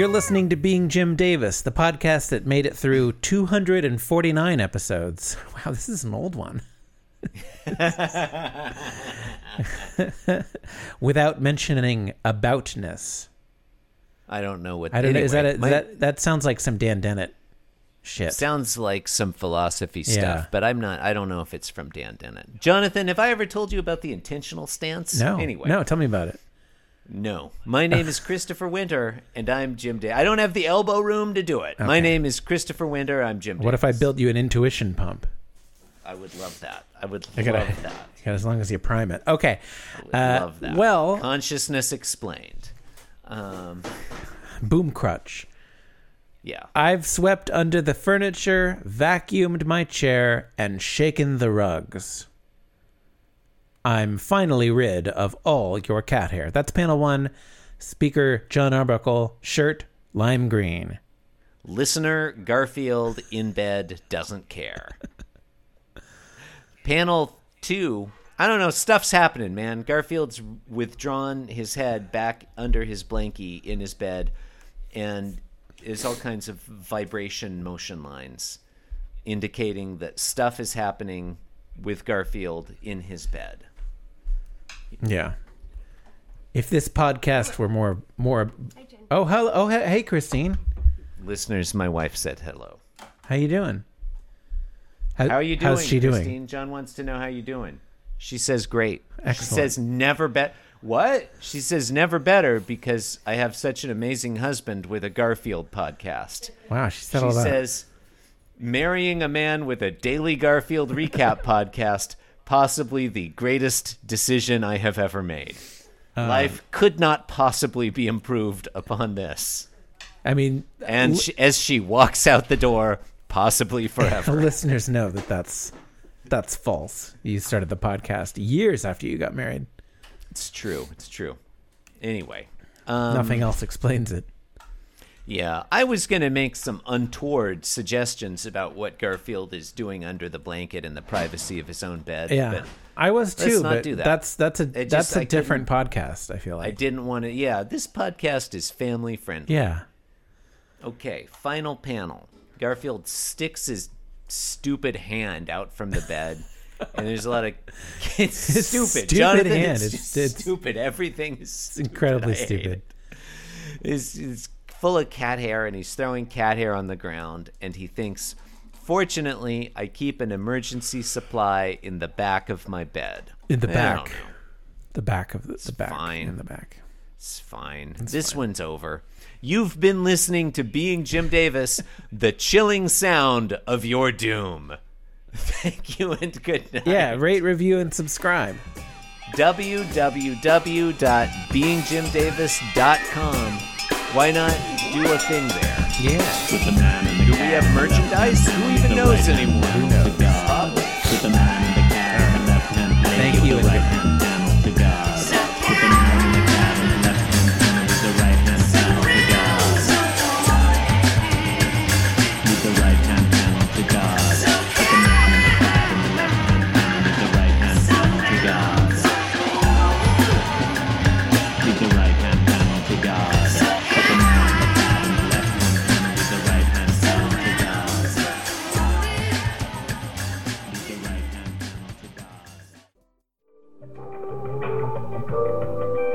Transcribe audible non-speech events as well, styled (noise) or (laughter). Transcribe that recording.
You're listening to Being Jim Davis, the podcast that made it through 249 episodes. (laughs) Wow, this is an old one. (laughs) Without mentioning aboutness. I don't know what. I don't know. Is that, a, my- that that sounds like some Dan Dennett shit? sounds like some philosophy stuff, Yeah. but I'm not. I don't know if it's from Dan Dennett. Jonathan, have I ever told you about the intentional stance? no. Anyway, No, tell me about it. No. My name is Christopher Winter, and I'm Jim Day. I don't have the elbow room to do it. My name is Christopher Winter. I'm Jim. Day. What if I built you an intuition pump? I would love that. I would I gotta, love that. (laughs) Gotta- as long as you prime it. Okay. I would Uh, love that. Well, consciousness explained. Um, boom crutch. yeah. I've swept under the furniture, vacuumed my chair, and shaken the rugs. I'm finally rid of all your cat hair. That's panel one. Speaker John Arbuckle, shirt lime green. Listener Garfield in bed doesn't care. Panel two. I don't know. Stuff's happening, man. Garfield's withdrawn his head back under his blankie in his bed, and there's all kinds of vibration motion lines indicating that stuff is happening with Garfield in his bed. Yeah. If this podcast were more more Oh, hello. Oh, hey Christine. Listeners, my wife said hello. How you doing? How are you doing? How's she doing? Christine? John wants to know how you doing. She says great. She says never bet. What? She says never better because I have such an amazing husband with a Garfield podcast. Wow, she said She all that. says marrying a man with a daily Garfield recap (laughs) podcast possibly the greatest decision I have ever made. Uh. Life could not possibly be improved upon this. I mean, And she, as she walks out the door, possibly the (laughs) forever. listeners know that that's that's false. You started the podcast years after you got married. It's true. It's true. Anyway, um, Nothing else explains it. Yeah, I was going to make some untoward suggestions about what Garfield is doing under the blanket in the privacy of his own bed. Yeah, but I was let's too. not but do that. that's that's a that's a I different podcast. I feel like I didn't want to. Yeah, this podcast is family friendly. Yeah. Okay, final panel. Garfield sticks his stupid hand out from the bed. And there's a lot of (laughs) it's stupid. stupid Jonathan, hand. It's, It's- it's- stupid. Everything is stupid. incredibly stupid. it. is is full of cat hair and he's throwing cat hair on the ground and he thinks fortunately i keep an emergency supply in the back of my bed. In the I back. The back of the, the back. fine. in the back. it's fine. This one's over. You've been listening to being jim davis the chilling sound of your doom. (laughs) Thank you and good night. Yeah, rate, review, and subscribe. www.beingjimdavis.com why not do a thing there Yeah. With the man and the Do we have merchandise? Who even knows anymore? Who knows? Probably. With the man in the cat on the left. Thank you, right